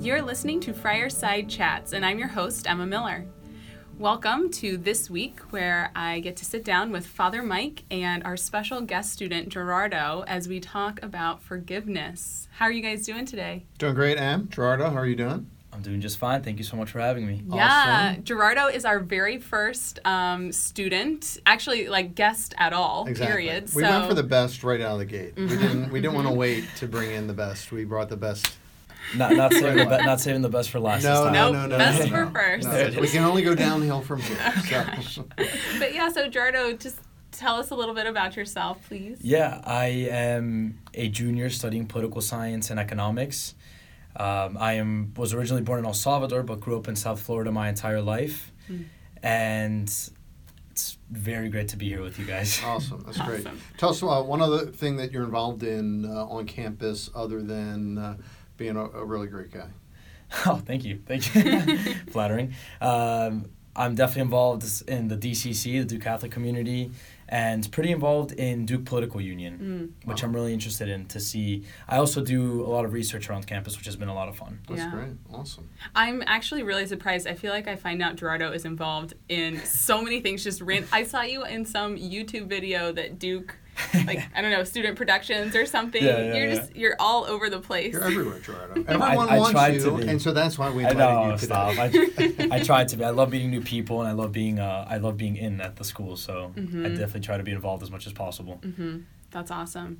You're listening to Friarside Chats, and I'm your host, Emma Miller. Welcome to this week where I get to sit down with Father Mike and our special guest student, Gerardo, as we talk about forgiveness. How are you guys doing today? Doing great, Em. Gerardo, how are you doing? I'm doing just fine. Thank you so much for having me. Yeah, Awesome. Gerardo is our very first um, student, actually, like guest at all. Exactly. Period. We so, Mm-hmm. went for the best right out of the gate. We didn't. We didn't want to wait to bring in the best. We brought the best. Not not saving the be- not saving the best for last. No, this time. no, Nope, no, no, best no, for no. first. No, we can only go downhill from here. Oh, so. But yeah, so Gerardo, just tell us a little bit about yourself, please. Yeah, I am a junior studying political science and economics. Um, I am was originally born in El Salvador, but grew up in South Florida my entire life, Mm. and it's very great to be here with you guys. Awesome. That's great. Tell us uh, one other thing that you're involved in uh, on campus, other than uh, being a, a really great guy. Oh, thank you, thank you, flattering. Um, I'm definitely involved in the DCC, the Duke Catholic community, and pretty involved in Duke Political Union, Mm, which I'm really interested in to see. I also do a lot of research around campus, which has been a lot of fun. That's Yeah. great. Awesome. I'm actually really surprised. I feel like I find out Gerardo is involved in so many things. Just ran. I saw you in some YouTube video that Duke, like I don't know, student productions or something. Yeah, yeah, you're yeah. just you're all over the place. You're everywhere, Gerardo. Everyone I wants tried you, to be. and so that's why we I invited know, you today. stop. I, I try to be. I love meeting new people, and I love being. Uh, I love being in at the school. So Mm-hmm. I definitely try to be involved as much as possible. That's awesome.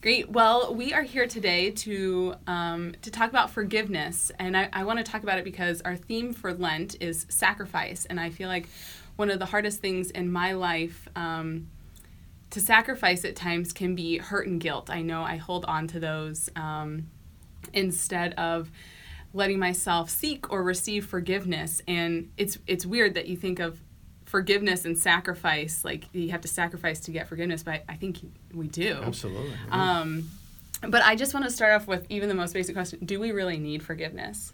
Great. Well, we are here today to um, to talk about forgiveness, and I, I want to talk about it because our theme for Lent is sacrifice, and I feel like one of the hardest things in my life um, to sacrifice at times can be hurt and guilt. I know I hold on to those um, instead of letting myself seek or receive forgiveness, and it's it's weird that you think of forgiveness and sacrifice like you have to sacrifice to get forgiveness but i think we do Absolutely. um, but I just want to start off with even the most basic question: Do we really need forgiveness?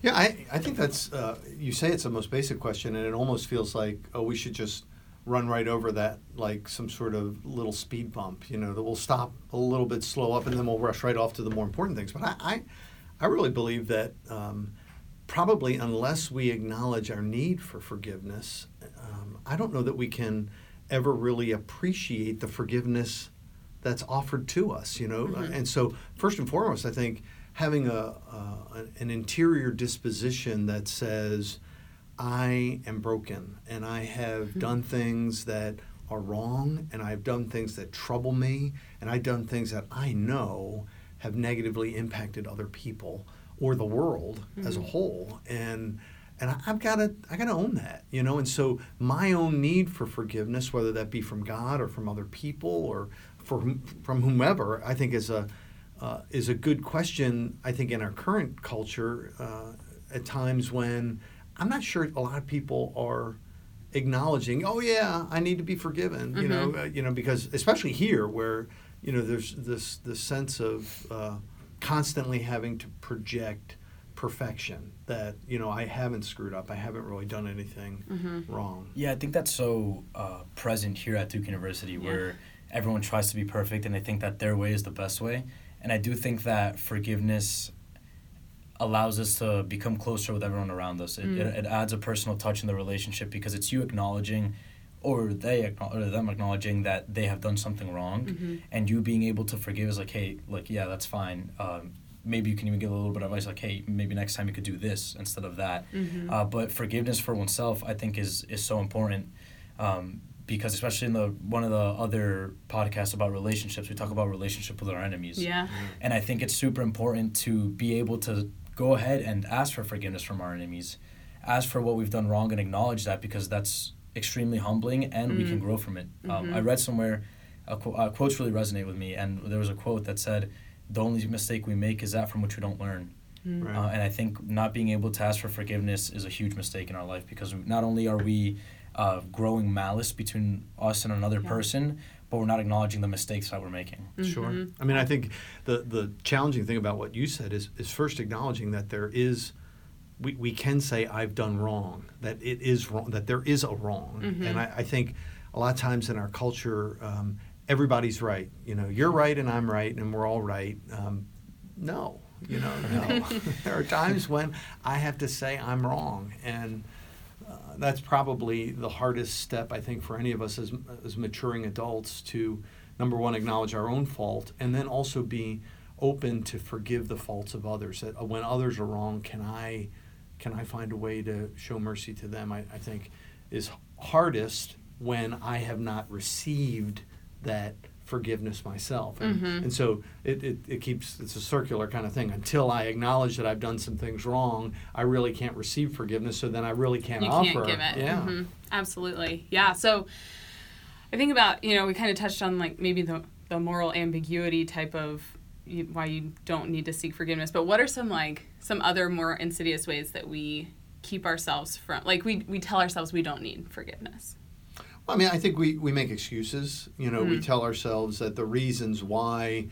Yeah, I, I think that's, uh, you say it's the most basic question, and it almost feels like, oh, we should just run right over that like some sort of little speed bump, you know, that we'll stop a little bit, slow up, and then we'll rush right off to the more important things. But I, I, I really believe that um, probably unless we acknowledge our need for forgiveness, um, I don't know that we can ever really appreciate the forgiveness that's offered to us, you know. And so, first and foremost, I think having a, uh, an interior disposition that says, I am broken and I have done things that are wrong and I've done things that trouble me and I've done things that I know have negatively impacted other people or the world as a whole and and I- I've got to I got to own that you know and so my own need for forgiveness whether that be from God or from other people or for, from whomever I think is a uh, is a good question. I think in our current culture, uh, at times when I'm not sure a lot of people are acknowledging, oh yeah, I need to be forgiven. You know, uh, you know, because especially here where you know there's this this sense of uh, constantly having to project perfection that you know I haven't screwed up, I haven't really done anything wrong. Yeah, I think that's so uh, present here at Duke University, where everyone tries to be perfect and they think that their way is the best way. And I do think that forgiveness allows us to become closer with everyone around us. It, it, it adds a personal touch in the relationship because it's you acknowledging, or they or them acknowledging that they have done something wrong, and you being able to forgive is like, hey, like yeah, that's fine. Um, maybe you can even give a little bit of advice like, hey, maybe next time you could do this instead of that. Uh, but forgiveness for oneself, I think, is is so important. Um, because especially in the one of the other podcasts about relationships, we talk about relationship with our enemies. Yeah. And I think it's super important to be able to go ahead and ask for forgiveness from our enemies, ask for what we've done wrong and acknowledge that because that's extremely humbling and we can grow from it. Um, I read somewhere, a qu- uh, quotes really resonate with me, and there was a quote that said, The only mistake we make is that from which we don't learn. Right. Uh, and I think not being able to ask for forgiveness is a huge mistake in our life because not only are we uh, growing malice between us and another Yeah. person, but we're not acknowledging the mistakes that we're making. Sure. I mean, I think the the challenging thing about what you said is is first acknowledging that there is. We, we can say I've done wrong, that it is wrong, that there is a wrong. And I, I think a lot of times in our culture, um, everybody's right. You know, you're right and I'm right and we're all right. Um, no, You know, no. there are times when I have to say I'm wrong, and that's probably the hardest step I think for any of us as as maturing adults to number one acknowledge our own fault, and then also be open to forgive the faults of others. That uh, when others are wrong, can I can I find a way to show mercy to them? I, I think is hardest when I have not received that forgiveness myself. And, Mhm. and so it, it, it keeps, it's a circular kind of thing. Until I acknowledge that I've done some things wrong, I really can't receive forgiveness. So then I really can't you offer. can't give it. Yeah. Mhm. Absolutely. Yeah. So I think about, you know, we kind of touched on like maybe the, the moral ambiguity type of you, why you don't need to seek forgiveness. But what are some like some other more insidious ways that we keep ourselves from like we, we tell ourselves we don't need forgiveness? I mean, I think we, we make excuses. You know, we Mm. tell ourselves that the reasons why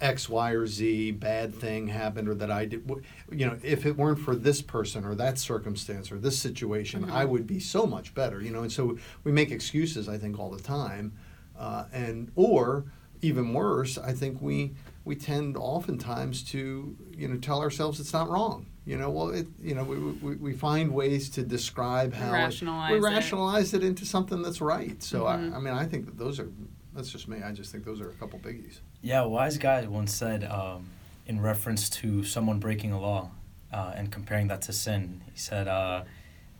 X, Y, or Z bad thing happened or that I did, you know, if it weren't for this person or that circumstance or this situation, I would be so much better. You know, and so we make excuses. I think all the time, uh, and or even worse, I think we we tend oftentimes to you know tell ourselves it's not wrong. You know, well, it you know we, we, we find ways to describe how it- we rationalize it into something that's right. So Mhm. I, I mean, I think that those are that's just me. I just think those are a couple biggies. Yeah, a wise guy once said, um, in reference to someone breaking a law uh, and comparing that to sin, he said uh,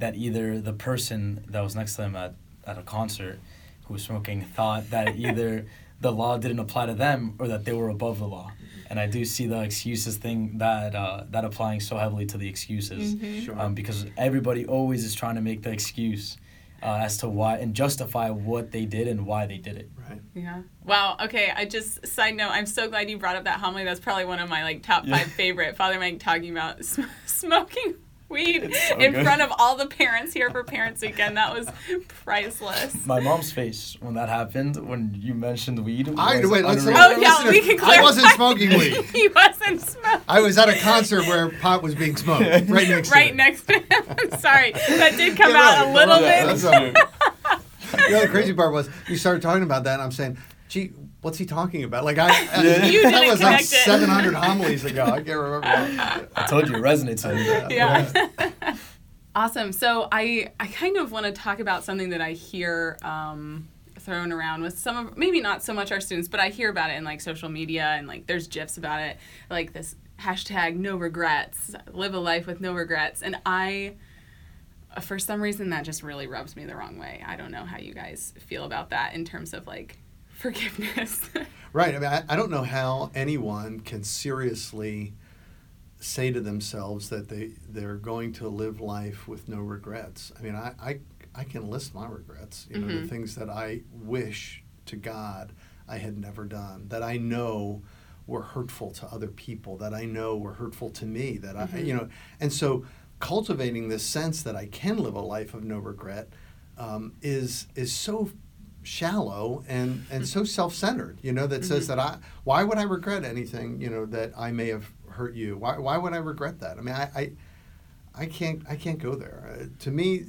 that either the person that was next to him at, at a concert who was smoking thought that either the law didn't apply to them or that they were above the law. And I do see the excuses thing that uh, that applying so heavily to the excuses Mhm. Sure. um, because everybody always is trying to make the excuse uh, as to why and justify what they did and why they did it. right. Yeah. Wow. Okay. I just side note. I'm so glad you brought up that homily. That's probably one of my like top Yeah. five favorite. Father Mike talking about sm- smoking weed so in good. front of all the parents here for Parents Weekend. That was priceless. My mom's face when that happened, when you mentioned weed. I was wait. Let's unreal. Oh, yeah, listeners, we can I wasn't smoking weed. he wasn't smoking. I was at a concert where pot was being smoked right next to Right it. next to him. Sorry, that did come Yeah, out right. a little Yeah, bit. that's all right. You know, the crazy part was you started talking about that, and I'm saying, "Gee, what's he talking about?" Like I, I You that didn't was like it. 700 homilies ago. I can't remember. I told you it resonates with me. yeah. awesome. So I I kind of want to talk about something that I hear um, thrown around with some of maybe not so much our students, but I hear about it in like social media and like there's gifs about it, like this hashtag no regrets, live a life with no regrets, and I. For some reason, that just really rubs me the wrong way. I don't know how you guys feel about that in terms of like forgiveness. Right. I mean, I, I don't know how anyone can seriously say to themselves that they they're going to live life with no regrets. I mean, I I, I can list my regrets. You know, the Mhm. things that I wish to God I had never done. That I know were hurtful to other people. That I know were hurtful to me. That I Mhm. you know, and so cultivating this sense that I can live a life of no regret um, is is so shallow and and so self-centered you know that says that i why would i regret anything you know that i may have hurt you? Why, why would i regret that? I mean i i, I can't i can't go there. Uh, to me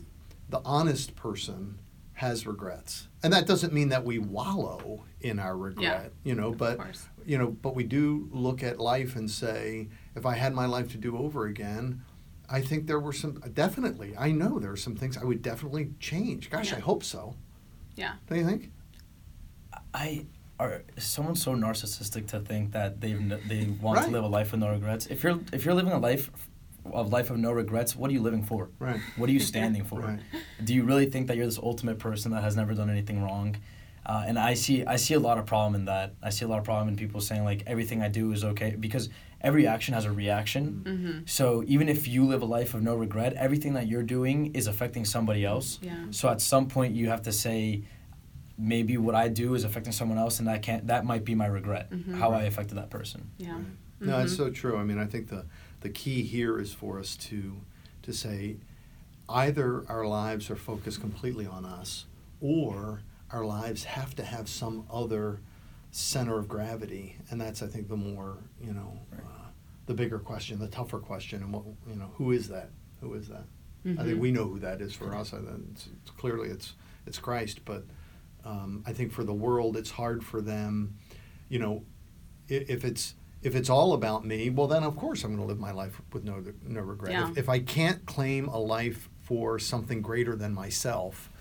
the honest person has regrets. And that doesn't mean that we wallow in our regret yeah, you know but you know but we do look at life and say if i had my life to do over again i think there were some definitely i know there are some things i would definitely change. Gosh Yeah. i hope so yeah. don't you think I are is someone so narcissistic to think that they they want Right. to live a life with no regrets. If you're if you're living a life a life of no regrets, what are you living for? right What are you standing for? Right. Do you really think that you're this ultimate person that has never done anything wrong? Uh, and I see I see a lot of problem in that. I see a lot of problem in people saying like everything I do is okay because every action has a reaction. Mm-hmm. So even if you live a life of no regret, everything that you're doing is affecting somebody else. Yeah. So at some point you have to say maybe what I do is affecting someone else and that can't that might be my regret Mhm. how I affected that person. Yeah. Right. No, it's so true. I mean, I think the the key here is for us to to say either our lives are focused completely on us, or our lives have to have some other center of gravity, and that's I think the more you know, Right. uh, the bigger question, the tougher question, and what you know, who is that? Who is that? I think Mhm. we know who that is for us. I think it's, it's clearly it's it's Christ, but um, I think for the world it's hard for them. You know, i- if it's if it's all about me, well, then of course I'm going to live my life with no no regret. Yeah. If, if I can't claim a life for something greater than myself,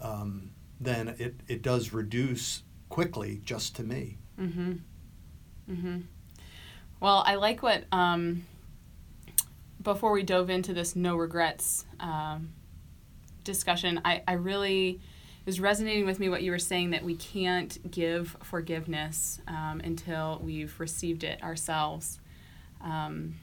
um, then it, it does reduce quickly just to me. Mm-hmm. Mm-hmm. Well, I like what um, before we dove into this no regrets um, discussion, I, I really was resonating with me what you were saying that we can't give forgiveness um, until we've received it ourselves. Um,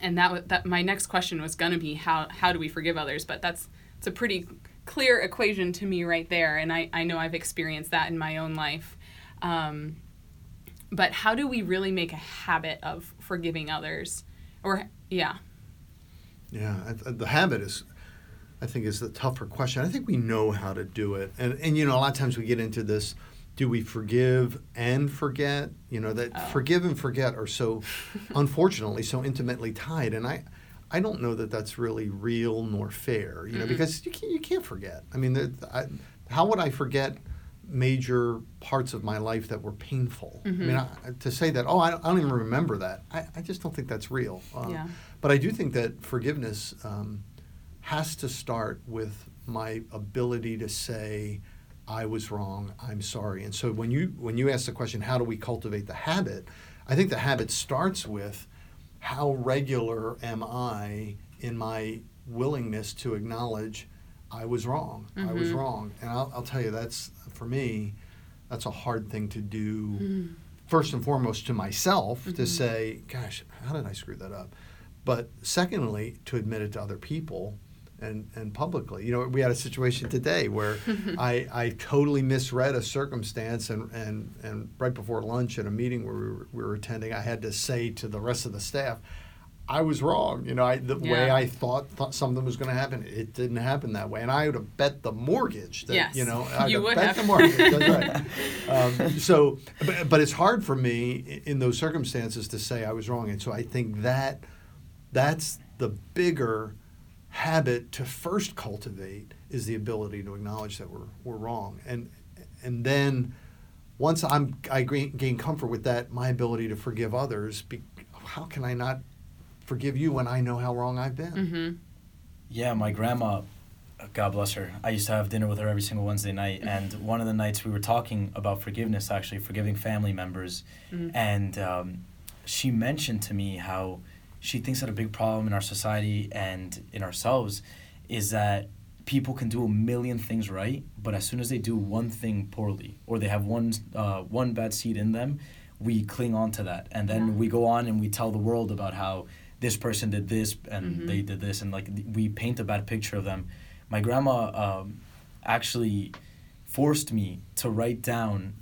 and that that my next question was going to be how how do we forgive others? But that's it's a pretty clear equation to me right there, and I, I know I've experienced that in my own life. Um, but how do we really make a habit of forgiving others? Or yeah, Yeah, the habit is, I think, is the tougher question. I think we know how to do it, and and you know a lot of times we get into this. Do we forgive and forget? You know that Oh. forgive and forget are so, unfortunately, so intimately tied, and I, I don't know that that's really real nor fair. You know Mm-mm. because you can't you can't forget. I mean, the, I, how would I forget? major parts of my life that were painful. I mean, Mhm. I, to say that, oh, I don't, I don't even remember that, I, I just don't think that's real. Uh, yeah, but I do think that forgiveness um, has to start with my ability to say, "I was wrong. I'm sorry." And so when you when you ask the question, "How do we cultivate the habit?" I think the habit starts with how regular am I in my willingness to acknowledge I was wrong. I was Mhm. wrong, and I'll, I'll tell you that's for me. That's a hard thing to do Mm. first and foremost to myself to Mhm. say, gosh, how did I screw that up? But secondly, to admit it to other people and, and publicly. You know, we had a situation today where I, I totally misread a circumstance and, and, and right before lunch at a meeting where we were, we were attending, I had to say to the rest of the staff, I was wrong. You know, I, the way I thought, thought something was going to happen, it didn't happen that way. And I would have bet the mortgage that, Yes, you know, I'd you have would bet have. the mortgage. That's right. Um, so, but, but it's hard for me in those circumstances to say I was wrong, and so I think that that's the bigger habit to first cultivate is the ability to acknowledge that we're we're wrong, and and then once I'm I gain, gain comfort with that, my ability to forgive others. Be, how can I not forgive you when I know how wrong I've been? mm-hmm. Yeah, my grandma, God bless her. I used to have dinner with her every single Wednesday night, and one of the nights we were talking about forgiveness, actually forgiving family members, Mm-hmm. and um, she mentioned to me how she thinks that a big problem in our society and in ourselves is that people can do a million things right, but as soon as they do one thing poorly or they have one uh, one bad seed in them, we cling on to that, and then Yeah. we go on and we tell the world about how this person did this and Mhm. they did this, and like we paint a bad picture of them. My grandma um, actually forced me to write down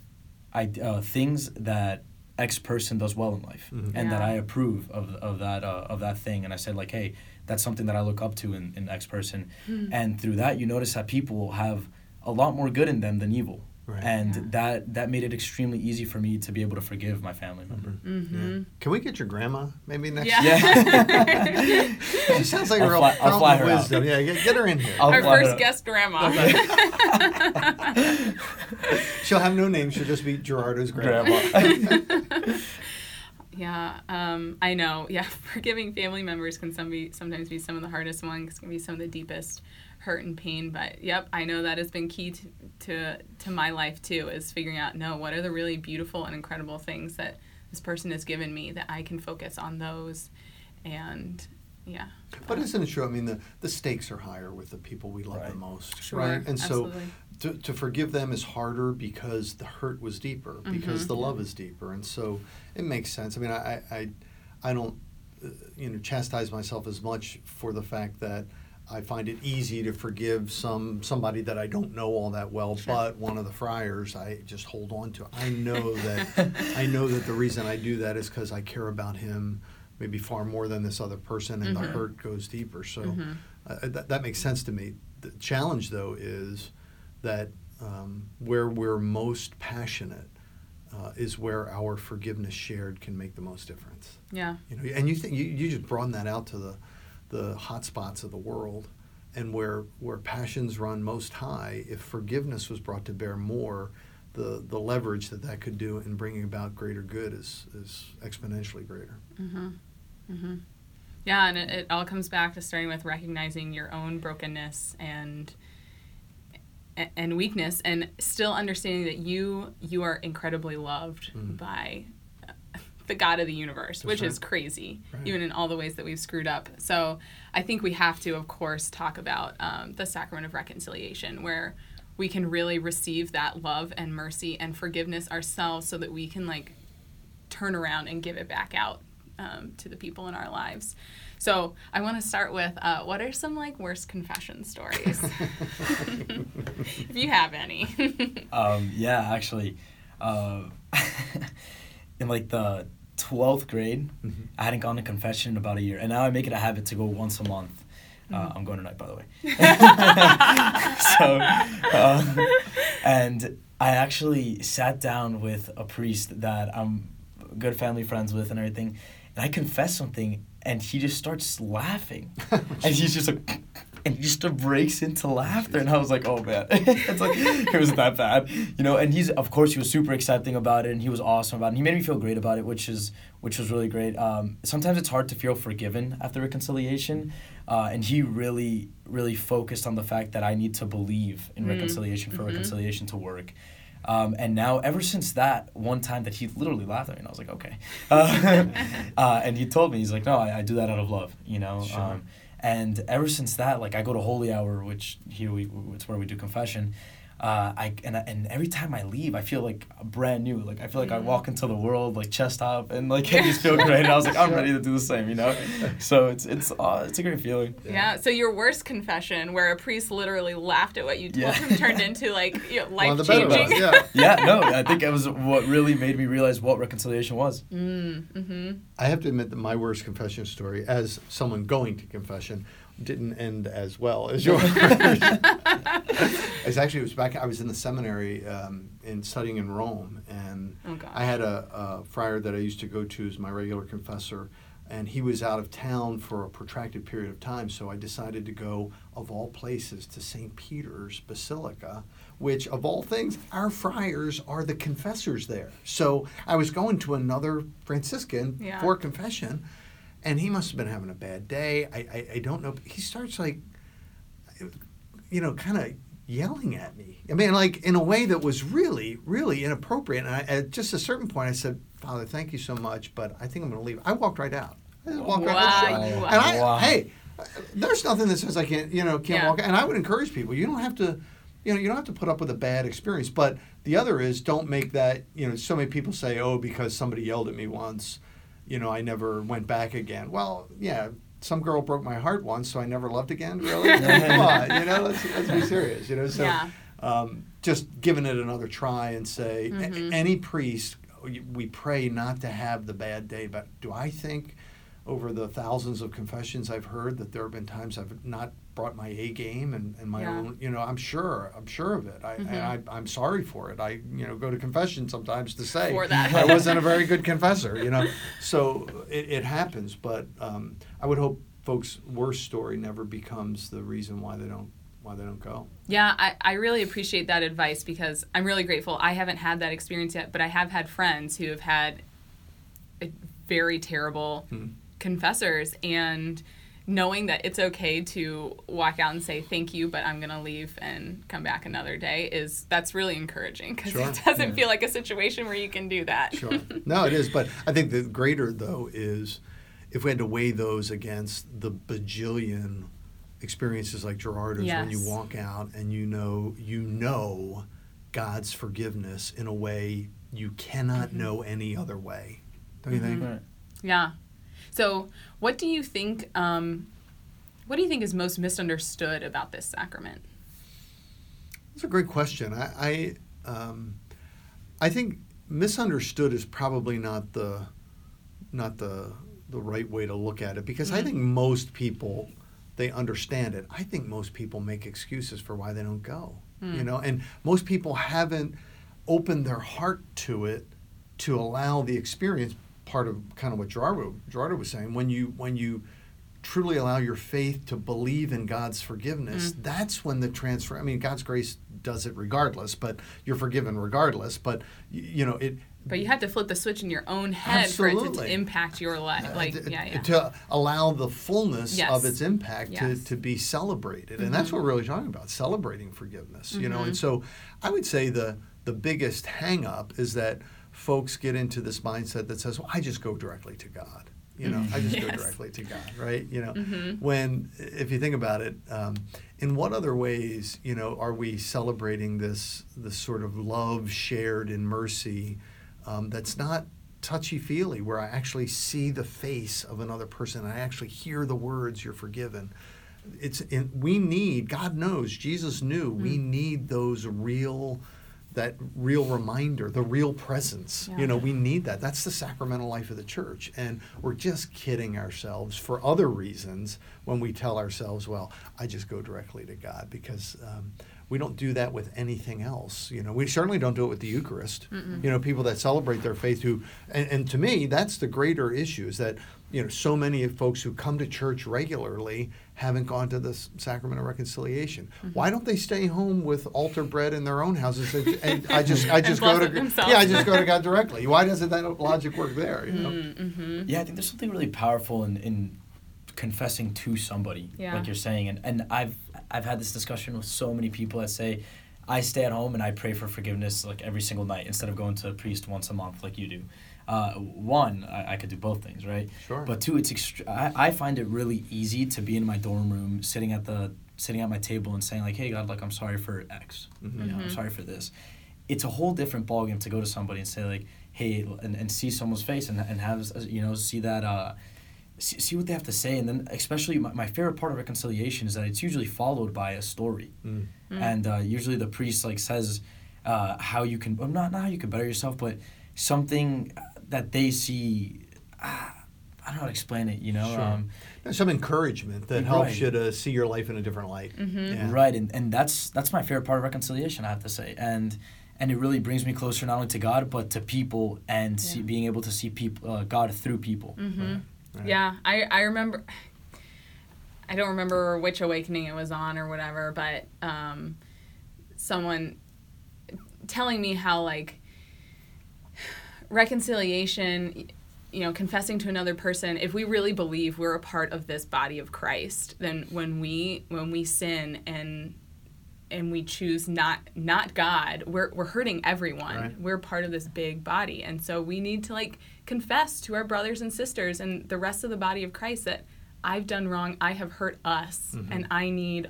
I, uh, things that X person does well in life, Mhm. and that I approve of, of that uh, of that thing. And I said like, hey, that's something that I look up to in, in X person. Hmm. And through that, you notice that people have a lot more good in them than evil. Right. And Yeah. that that made it extremely easy for me to be able to forgive my family member. Mm-hmm. Yeah. Can we get your grandma maybe next? Yeah. Yeah. she sounds like a I'll real fly- I'll fountain fly of her out. wisdom. Yeah, get, get her in here. I'll Our her first guest grandma. She'll have no name. She'll just be Gerardo's grandma. Grandma. Yeah, um, I know. Yeah, forgiving family members can some be, sometimes be some of the hardest ones. Can be some of the deepest hurt and pain. But yep, I know that has been key to, to to my life too. Is figuring out no, what are the really beautiful and incredible things that this person has given me that I can focus on those, and yeah. But isn't it true? I mean, the, the stakes are higher with the people we love the most, Sure, right? And absolutely. so to, to forgive them is harder because the hurt was deeper, because Mhm. the love is deeper, and so it makes sense. I mean, I I, I don't uh, you know chastise myself as much for the fact that. I find it easy to forgive some somebody that I don't know all that well, Sure. but one of the friars I just hold on to. I know that I know that the reason I do that is because I care about him maybe far more than this other person, and the Mhm. hurt goes deeper. So Mhm. uh, that, that makes sense to me. The challenge, though, is that um, where we're most passionate uh, is where our forgiveness shared can make the most difference. Yeah. You know, and you think you, you just broaden that out to the the hotspots of the world, and where where passions run most high. If forgiveness was brought to bear more, the the leverage that that could do in bringing about greater good is is exponentially greater. Mm-hmm. Mm-hmm. Yeah, and it, it all comes back to starting with recognizing your own brokenness and and weakness and still understanding that you you are incredibly loved Mhm. by the God of the universe, That's which right. is crazy, Right. even in all the ways that we've screwed up. So I think we have to, of course, talk about um, the sacrament of reconciliation, where we can really receive that love and mercy and forgiveness ourselves, so that we can like turn around and give it back out um, to the people in our lives. So I want to start with uh, what are some like worst confession stories, if you have any. Um, yeah, actually, uh, in like the twelfth grade, Mhm. I hadn't gone to confession in about a year, and now I make it a habit to go once a month. Uh, Mhm. I'm going tonight, by the way. so, um, and I actually sat down with a priest that I'm good family friends with and everything, and I confessed something, and he just starts laughing, and he's just like. And he just breaks into laughter, and I was like, "Oh man, it's like it was that bad, you know." And he's, of course, he was super accepting about it, and he was awesome about it. And he made me feel great about it, which is which was really great. Um, sometimes it's hard to feel forgiven after reconciliation, uh, and he really, really focused on the fact that I need to believe in Mm. reconciliation for Mhm. reconciliation to work. Um, and now, ever since that one time that he literally laughed at me, and I was like, okay. Uh, uh, and he told me, he's like, no, I, I do that out of love, you know? Sure. Um, and ever since that, like, I go to Holy Hour, which here we, it's where we do confession. Uh, I and, and every time I leave, I feel like brand new. Like I feel like I walk into the world like chest up and like I just feel great. And I was like, I'm Sure. ready to do the same, you know. So it's it's uh, it's a great feeling. Yeah. So your worst confession, where a priest literally laughed at what you told Yeah. him, turned into like you know, life well, changing. ones, yeah. Yeah, no, I think it was what really made me realize what reconciliation was. Mm, mm-hmm. I have to admit that my worst confession story, as someone going to confession, didn't end as well as yours. it's actually it was back. I was in the seminary um, in studying in Rome, and Oh. I had a, a friar that I used to go to as my regular confessor, and he was out of town for a protracted period of time. So I decided to go, of all places, to St. Peter's Basilica, which, of all things, our friars are the confessors there. So I was going to another Franciscan Yeah. for confession, and he must have been having a bad day. I, I, I don't know. He starts like, you know, kind of yelling at me. I mean, like in a way that was really, really inappropriate. And I, at just a certain point, I said, Father, thank you so much, but I think I'm going to leave. I walked right out. I just walked right out. you- And I, Wow. hey, there's nothing that says I can't, you know, can't Yeah. walk. And I would encourage people. You don't have to, you know, you don't have to put up with a bad experience. But the other is, don't make that. You know, so many people say, oh, because somebody yelled at me once, you know, I never went back again. Well, yeah. Some girl broke my heart once, so I never loved again. Really? Come on, you know, let's, let's be serious. You know, so Yeah. um, just giving it another try and say a- Mhm. any priest we pray not to have the bad day but do i think over the thousands of confessions i've heard that there have been times i've not brought my a game and, and my Yeah. own you know i'm sure i'm sure of it I, Mhm. and I i'm sorry for it i you know go to confession sometimes to say i wasn't a very good confessor you know so it, it happens but um, i would hope folks worst story never becomes the reason why they don't why they don't go Yeah, I, I really appreciate that advice because I'm really grateful. I haven't had that experience yet, but I have had friends who have had very terrible Hmm. confessors and knowing that it's okay to walk out and say thank you but i'm going to leave and come back another day is that's really encouraging because Sure. it doesn't Yeah. feel like a situation where you can do that Sure. No, it is. But I think the greater, though, is if we had to weigh those against the bajillion experiences like Gerardo's when you walk out and you know, you know God's forgiveness in a way you cannot Mhm. know any other way. Don't you Mhm. think? Right. yeah so what do you think um, what do you think is most misunderstood about this sacrament That's a great question. I, I, um, I think misunderstood is probably not the, not the, the right way to look at it because I Mhm. think most people, they understand it. I think most people make excuses for why they don't go. You Mm. know, and most people haven't opened their heart to it to allow the experience. Part of kind of what Gerardo, Gerardo was saying when you when you truly allow your faith to believe in God's forgiveness, Mm. that's when the transfer. I mean, God's grace does it regardless, but you're forgiven regardless. But you know it. But you have to flip the switch in your own head for it to, to impact your life. Like, uh, yeah, yeah. to allow the fullness Yes. of its impact Yes. to, to be celebrated and that's what we're really talking about celebrating forgiveness you Mm-hmm. know and so i would say the the biggest hang up is that folks get into this mindset that says well i just go directly to god you know? I just go directly to god right? You know? Mhm. when if you think about it um, in what other ways you know are we celebrating this this sort of love shared in mercy um, that's not touchy feely where i actually see the face of another person and i actually hear the words you're forgiven. It's in, we need god knows jesus knew we Mm. need those real that real reminder the real presence. Yeah. you know we need that. That's the sacramental life of the church. And we're just kidding ourselves for other reasons when we tell ourselves well i just go directly to god because um, we don't do that with anything else. You know we certainly don't do it with the eucharist. Mm-mm. you know people that celebrate their faith who and, and to me that's the greater issue is that you know so many of folks who come to church regularly haven't gone to the sacrament of reconciliation Mm-hmm. why don't they stay home with altar bread in their own houses and, and i just i just bless go to themselves. yeah i just go to god directly why doesn't that logic work there you know Mm-hmm. Yeah, I think there's something really powerful in, in confessing to somebody, Yeah. like you're saying, and, and I've I've had this discussion with so many people that say, I stay at home and I pray for forgiveness like every single night instead of going to a priest once a month like you do. Uh, one, I, I could do both things, right? Sure. But two, it's extre- I, I find it really easy to be in my dorm room, sitting at the sitting at my table and saying like, Hey God, like I'm sorry for X. Mhm. You know, I'm Mhm. sorry for this. It's a whole different ballgame to go to somebody and say like, Hey, and, and see someone's face and, and have you know see that. Uh, see, see what they have to say and then especially my, my favorite part of reconciliation is that it's usually followed by a story Mm. Mm. and uh, usually the priest like says uh, how you can well, not not how you can better yourself but something that they see ah, i don't know how to explain it you know Sure. um, There's some encouragement that helps you to see your life in a different light Mhm. yeah. right and, and that's that's my favorite part of reconciliation i have to say and and it really brings me closer not only to god but to people and see, being able to see people uh, god through people Mm-hmm. Right. Yeah, I, I remember. I don't remember which awakening it was on or whatever, but um, someone telling me how like reconciliation, you know, confessing to another person. If we really believe we're a part of this body of Christ, then when we when we sin and and we choose not not God, we're we're hurting everyone. Right. We're part of this big body, and so we need to like confess to our brothers and sisters and the rest of the body of Christ that I've done wrong, I have hurt us, Mhm. and I need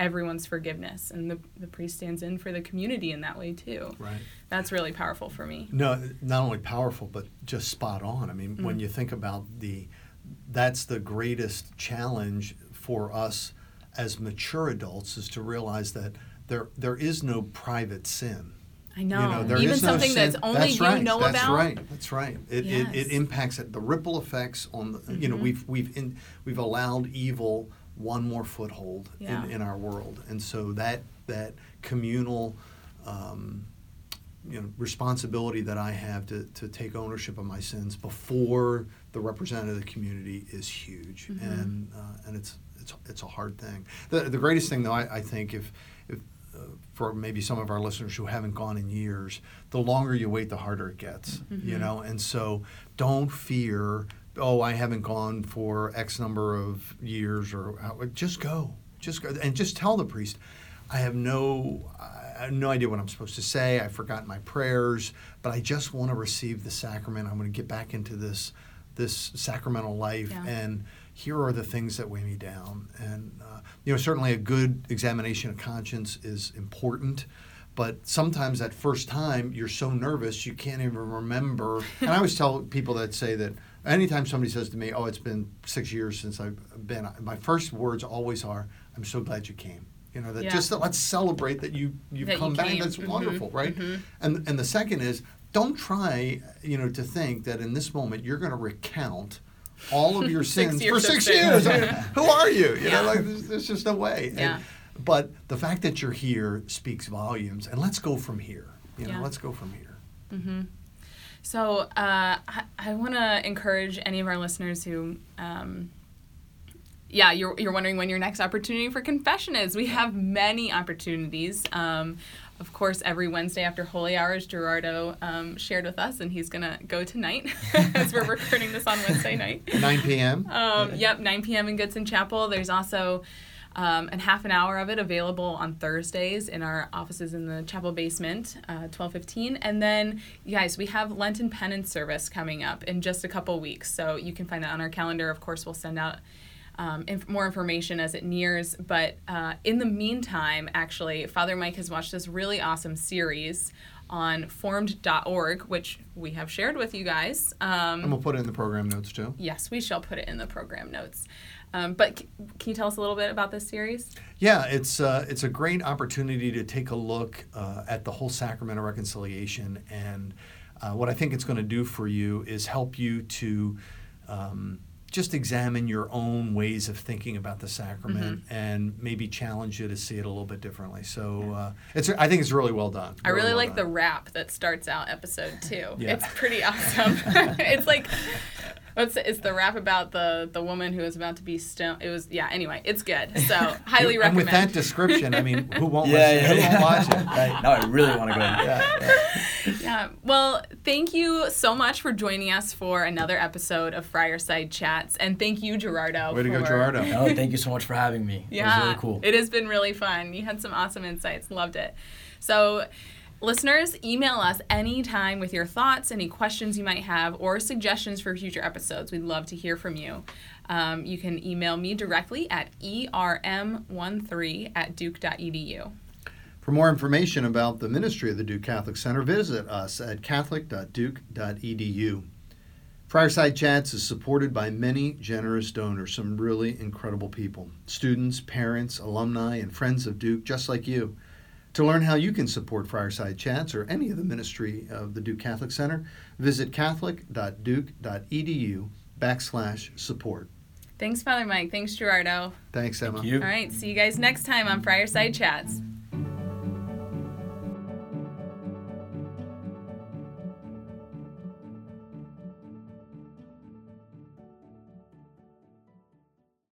everyone's forgiveness. And the the priest stands in for the community in that way too. right That's really powerful for me. No, not only powerful, but just spot on. I mean, when Mm. you think about the, that's the greatest challenge for us as mature adults is to realize that there there is no private sin. I know. You know, there Even is no something sin- that's only that's you right, know that's about. right. That's right. It, it, it impacts it. The ripple effects on the. You know, Mhm. we've we've in, we've allowed evil one more foothold Yeah. in, in our world, and so that that communal. Um, you know, responsibility that I have to, to take ownership of my sins before the representative of the community is huge, Mhm. and uh, and it's it's it's a hard thing. The the greatest thing though, I, I think, if if uh, for maybe some of our listeners who haven't gone in years, the longer you wait, the harder it gets. You Mhm. know, and so don't fear. Oh, I haven't gone for X number of years, or how, just go, just go, and just tell the priest. I have no, I have no idea what I'm supposed to say. I forgot my prayers, but I just want to receive the sacrament. I'm going to get back into this, this sacramental life, Yeah. and here are the things that weigh me down. And uh, you know, certainly a good examination of conscience is important. But sometimes that first time you're so nervous you can't even remember. and I always tell people that say that anytime somebody says to me, "Oh, it's been six years since I've been," my first words always are, "I'm so glad you came." You know, that Yeah. just that let's celebrate that you you've That you come back. came. That's Mhm, wonderful, right? mhm. And and the second is don't try, you know, to think that in this moment you're going to recount all of your sins for six years. I mean, who are you? You Yeah. know, like there's, there's just no way. And- Yeah. but the fact that you're here speaks volumes, and let's go from here. You know, let's go from here. Mm hmm So uh, I, I want to encourage any of our listeners who um, yeah, you're, you're wondering when your next opportunity for confession is. We have many opportunities. Um, of course, every Wednesday after Holy Hours, Gerardo um, shared with us, and he's going to go tonight as we're recording this on Wednesday night. 9 p.m. Um, yep, 9 p.m. in Goodson Chapel. There's also um, and half an hour of it available on Thursdays in our offices in the chapel basement, uh, 1215. And then, you guys, we have Lenten penance service coming up in just a couple weeks. So you can find that on our calendar. Of course, we'll send out um, inf- more information as it nears. But uh, in the meantime, actually, Father Mike has watched this really awesome series on formed.org, which we have shared with you guys. Um, and we'll put it in the program notes too. Yes, we shall put it in the program notes. Um, but c- can you tell us a little bit about this series? Yeah, it's uh, it's a great opportunity to take a look uh, at the whole sacrament of reconciliation, and uh, what I think it's going to do for you is help you to um, just examine your own ways of thinking about the sacrament Mm-hmm. and maybe challenge you to see it a little bit differently. So uh, it's I think it's really well done. I really well like the done. rap that starts out episode two. Yeah. It's pretty awesome. it's like it's, it's the rap about the the woman who was about to be stoned. It was yeah. Anyway, it's good. So highly and recommend. with that description, I mean, who won't Yeah, listen? yeah, who won't watch it? Right, now I really want to go. Yeah, yeah. Yeah. Well, thank you so much for joining us for another episode of Friarside Chats, and thank you, Gerardo. Way to go, Gerardo. No, thank you so much for having me. It Yeah, was really cool. It has been really fun. You had some awesome insights. Loved it. So, listeners, email us anytime with your thoughts, any questions you might have, or suggestions for future episodes. We'd love to hear from you. Um, you can email me directly at erm13 at duke.edu. For more information about the ministry of the Duke Catholic Center, visit us at catholic.duke.edu. Friarside Chats is supported by many generous donors, some really incredible people students, parents, alumni, and friends of Duke, just like you. To learn how you can support Friarside Chats or any of the ministry of the Duke Catholic Center, visit catholic.duke.edu backslash support. Thanks, Father Mike. Thanks, Gerardo. Thanks, Emma. Thank you. All right, see you guys next time on Friarside Chats.